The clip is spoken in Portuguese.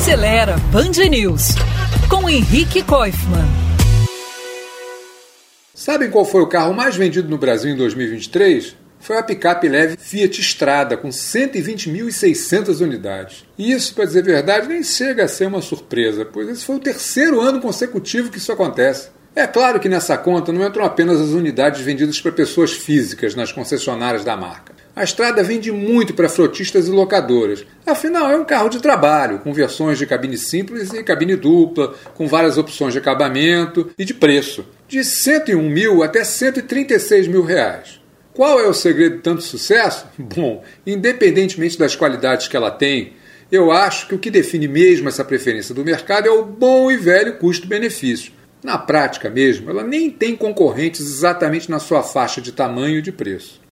Acelera Band News com Henrique Koifman. Sabem qual foi o carro mais vendido no Brasil em 2023? Foi a picape leve Fiat Strada, com 120.600 unidades. E isso, para dizer a verdade, nem chega a ser uma surpresa, pois esse foi o terceiro ano consecutivo que isso acontece. É claro que nessa conta não entram apenas as unidades vendidas para pessoas físicas nas concessionárias da marca. A estrada vende muito para frotistas e locadoras. Afinal, é um carro de trabalho, com versões de cabine simples e cabine dupla, com várias opções de acabamento e de preço, de 101 mil até 136 mil reais. Qual é o segredo de tanto sucesso? Bom, independentemente das qualidades que ela tem, eu acho que o que define mesmo essa preferência do mercado é o bom e velho custo-benefício. Na prática mesmo, ela nem tem concorrentes exatamente na sua faixa de tamanho e de preço.